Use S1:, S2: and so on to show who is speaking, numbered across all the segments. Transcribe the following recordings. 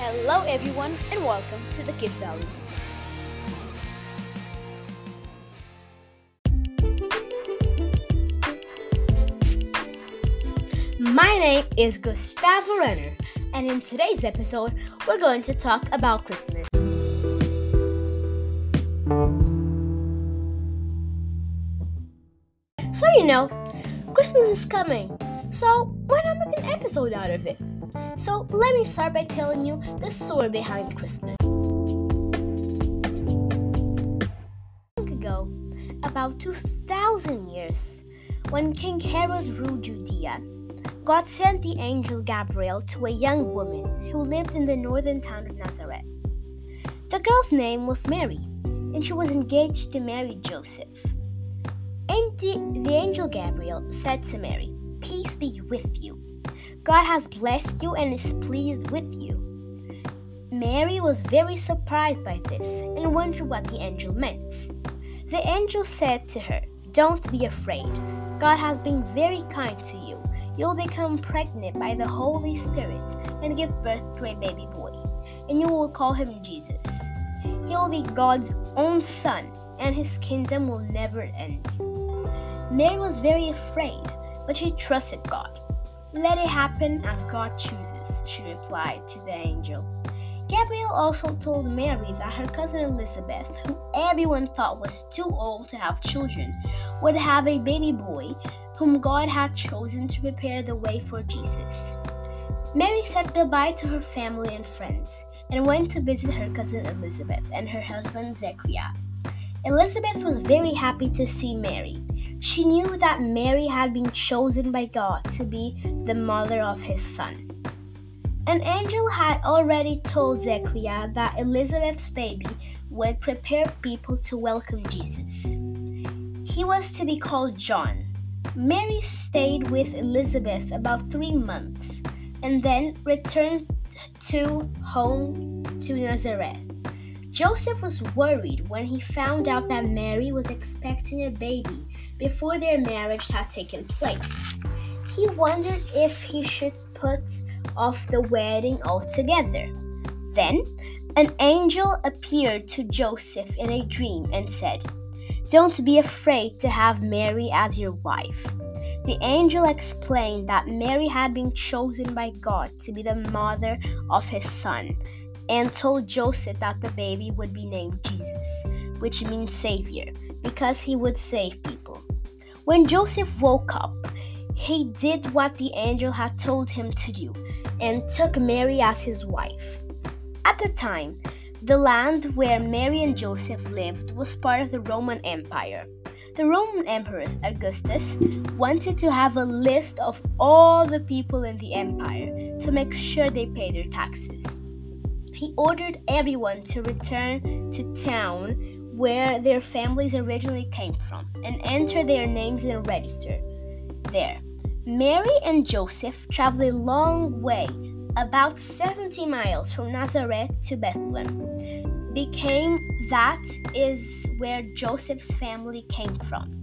S1: Hello, everyone, and welcome to the Kids Alley. My name is Gustavo Renner, and in today's episode, we're going to talk about Christmas. So, you know, Christmas is coming, so why not make an episode out of it? So, let me start by telling you the story behind Christmas. Long ago, about 2,000 years, when King Herod ruled Judea, God sent the angel Gabriel to a young woman who lived in the northern town of Nazareth. The girl's name was Mary, and she was engaged to marry Joseph. And the, the angel Gabriel said to Mary, Peace be with you. God has blessed you and is pleased with you. Mary was very surprised by this and wondered what the angel meant. The angel said to her, Don't be afraid. God has been very kind to you you'll become pregnant by the Holy Spirit and give birth to a baby boy, and you will call him Jesus. He will be God's own son, and his kingdom will never end. Mary was very afraid, but she trusted God. Let it happen as God chooses, she replied to the angel. Gabriel also told Mary that her cousin Elizabeth, who everyone thought was too old to have children, would have a baby boy whom God had chosen to prepare the way for Jesus. Mary said goodbye to her family and friends and went to visit her cousin Elizabeth and her husband Zechariah. Elizabeth was very happy to see Mary. She knew that Mary had been chosen by God to be the mother of his son. An angel had already told Zechariah that Elizabeth's baby would prepare people to welcome Jesus. He was to be called John, Mary stayed with Elizabeth about three months and then returned to home to Nazareth. Joseph was worried when he found out that Mary was expecting a baby before their marriage had taken place. He wondered if he should put off the wedding altogether. Then, an angel appeared to Joseph in a dream and said, don't be afraid to have Mary as your wife. The angel explained that Mary had been chosen by God to be the mother of his son and told Joseph that the baby would be named Jesus, which means Savior, because he would save people. When Joseph woke up, he did what the angel had told him to do and took Mary as his wife. At the time, the land where Mary and Joseph lived was part of the Roman Empire. The Roman Emperor Augustus wanted to have a list of all the people in the empire to make sure they pay their taxes. He ordered everyone to return to town where their families originally came from and enter their names in a register there. Mary and Joseph traveled a long way about 70 miles from Nazareth to Bethlehem, became that is where Joseph's family came from.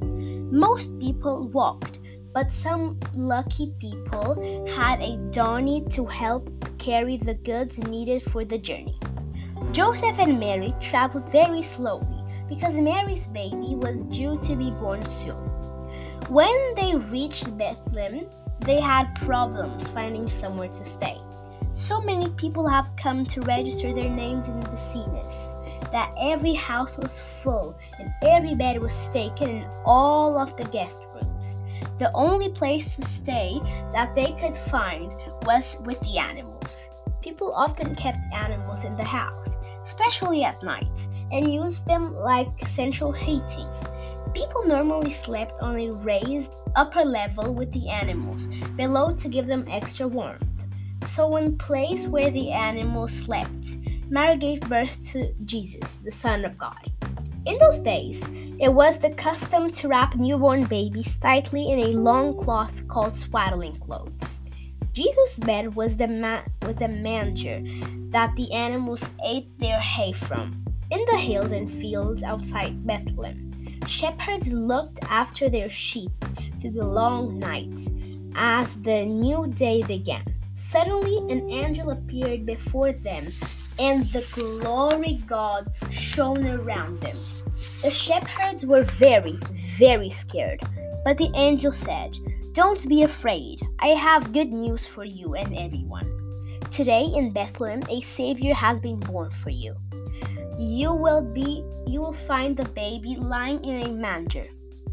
S1: Most people walked, but some lucky people had a donkey to help carry the goods needed for the journey. Joseph and Mary traveled very slowly because Mary's baby was due to be born soon. When they reached Bethlehem, they had problems finding somewhere to stay. So many people have come to register their names in the census that every house was full and every bed was taken and all of the guest rooms. The only place to stay that they could find was with the animals. People often kept animals in the house, especially at night, and used them like central heating. People normally slept on a raised upper level with the animals below to give them extra warmth. So, in place where the animals slept, Mary gave birth to Jesus, the Son of God. In those days, it was the custom to wrap newborn babies tightly in a long cloth called swaddling clothes. Jesus' bed was the, ma- was the manger that the animals ate their hay from. In the hills and fields outside Bethlehem, shepherds looked after their sheep through the long nights as the new day began. Suddenly, an angel appeared before them, and the glory God shone around them. The shepherds were very, very scared, but the angel said, Don't be afraid. I have good news for you and everyone. Today in Bethlehem, a Savior has been born for you. You will be you will find the baby lying in a manger.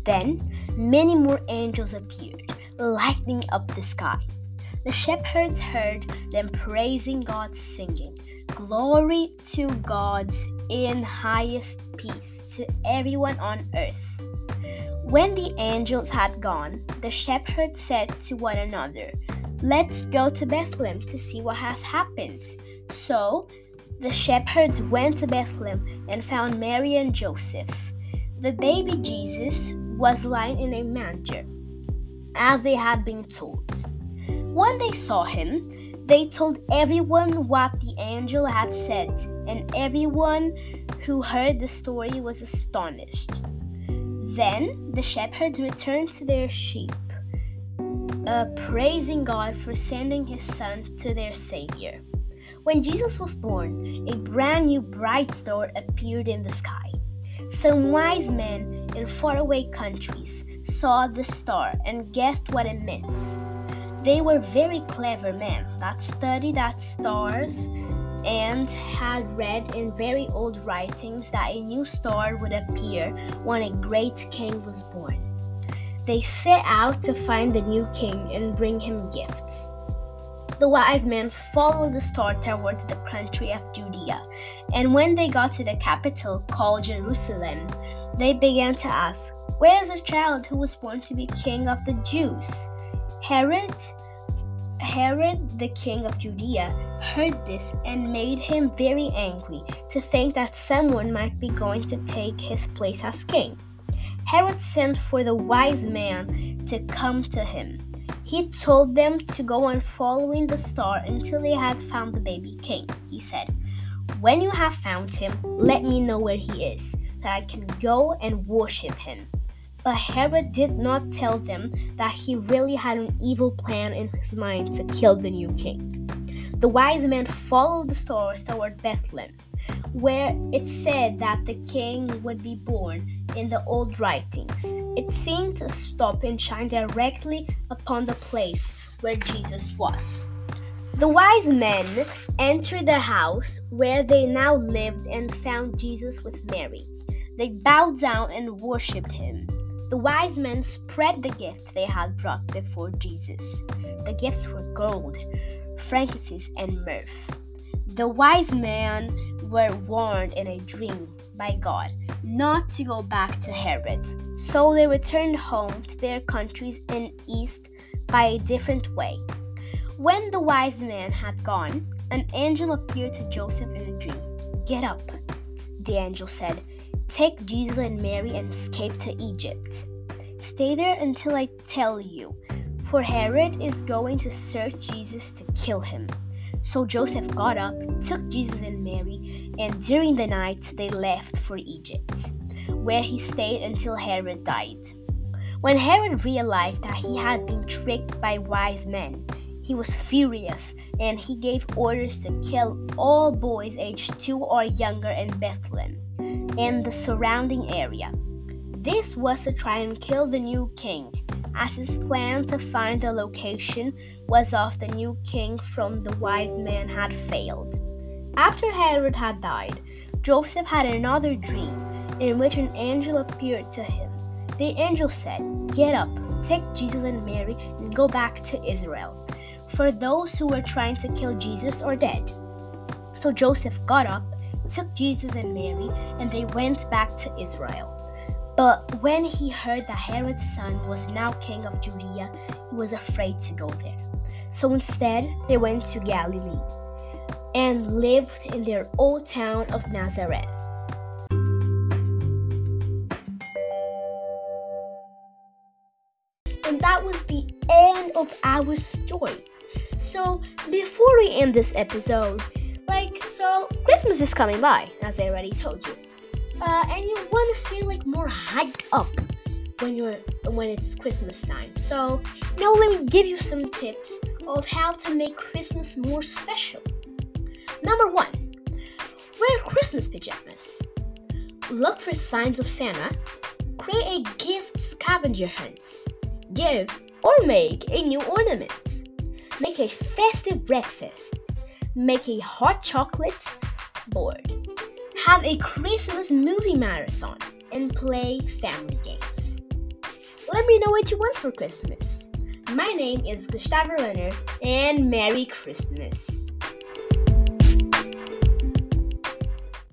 S1: Then many more angels appeared, lighting up the sky. The shepherds heard them praising God, singing, Glory to God in highest peace to everyone on earth. When the angels had gone, the shepherds said to one another, Let's go to Bethlehem to see what has happened. So the shepherds went to Bethlehem and found Mary and Joseph. The baby Jesus was lying in a manger, as they had been told. When they saw him, they told everyone what the angel had said, and everyone who heard the story was astonished. Then the shepherds returned to their sheep, uh, praising God for sending his son to their Savior. When Jesus was born, a brand new bright star appeared in the sky. Some wise men in faraway countries saw the star and guessed what it meant. They were very clever men that studied at stars and had read in very old writings that a new star would appear when a great king was born. They set out to find the new king and bring him gifts. The wise men followed the star towards the country of Judea, and when they got to the capital called Jerusalem, they began to ask, Where is the child who was born to be king of the Jews? Herod, Herod, the king of Judea, heard this and made him very angry to think that someone might be going to take his place as king. Herod sent for the wise man to come to him. He told them to go on following the star until they had found the baby king. He said, When you have found him, let me know where he is, that I can go and worship him. But Herod did not tell them that he really had an evil plan in his mind to kill the new king. The wise men followed the stars toward Bethlehem, where it said that the king would be born in the old writings. It seemed to stop and shine directly upon the place where Jesus was. The wise men entered the house where they now lived and found Jesus with Mary. They bowed down and worshipped him. The wise men spread the gifts they had brought before Jesus. The gifts were gold, frankincense, and myrrh. The wise men were warned in a dream by God not to go back to Herod. So they returned home to their countries in east by a different way. When the wise men had gone, an angel appeared to Joseph in a dream. Get up, the angel said. Take Jesus and Mary and escape to Egypt. Stay there until I tell you, for Herod is going to search Jesus to kill him. So Joseph got up, took Jesus and Mary, and during the night they left for Egypt, where he stayed until Herod died. When Herod realized that he had been tricked by wise men, he was furious and he gave orders to kill all boys aged two or younger in Bethlehem and the surrounding area. This was to try and kill the new king, as his plan to find the location was of the new king from the wise man had failed. After Herod had died, Joseph had another dream in which an angel appeared to him. The angel said, Get up, take Jesus and Mary, and go back to Israel, for those who were trying to kill Jesus are dead. So Joseph got up, took Jesus and Mary, and they went back to Israel. But when he heard that Herod's son was now king of Judea, he was afraid to go there. So instead, they went to Galilee and lived in their old town of Nazareth. And that was the end of our story. So, before we end this episode, like, so Christmas is coming by, as I already told you uh, and you want to feel like more hyped up when you're when it's Christmas time. So now let me give you some tips of how to make Christmas more special. Number one, wear Christmas pajamas. Look for signs of Santa. Create a gift scavenger hunt. Give or make a new ornament. Make a festive breakfast. Make a hot chocolate board. Have a Christmas movie marathon and play family games. Let me know what you want for Christmas. My name is Gustavo Renner, and Merry Christmas!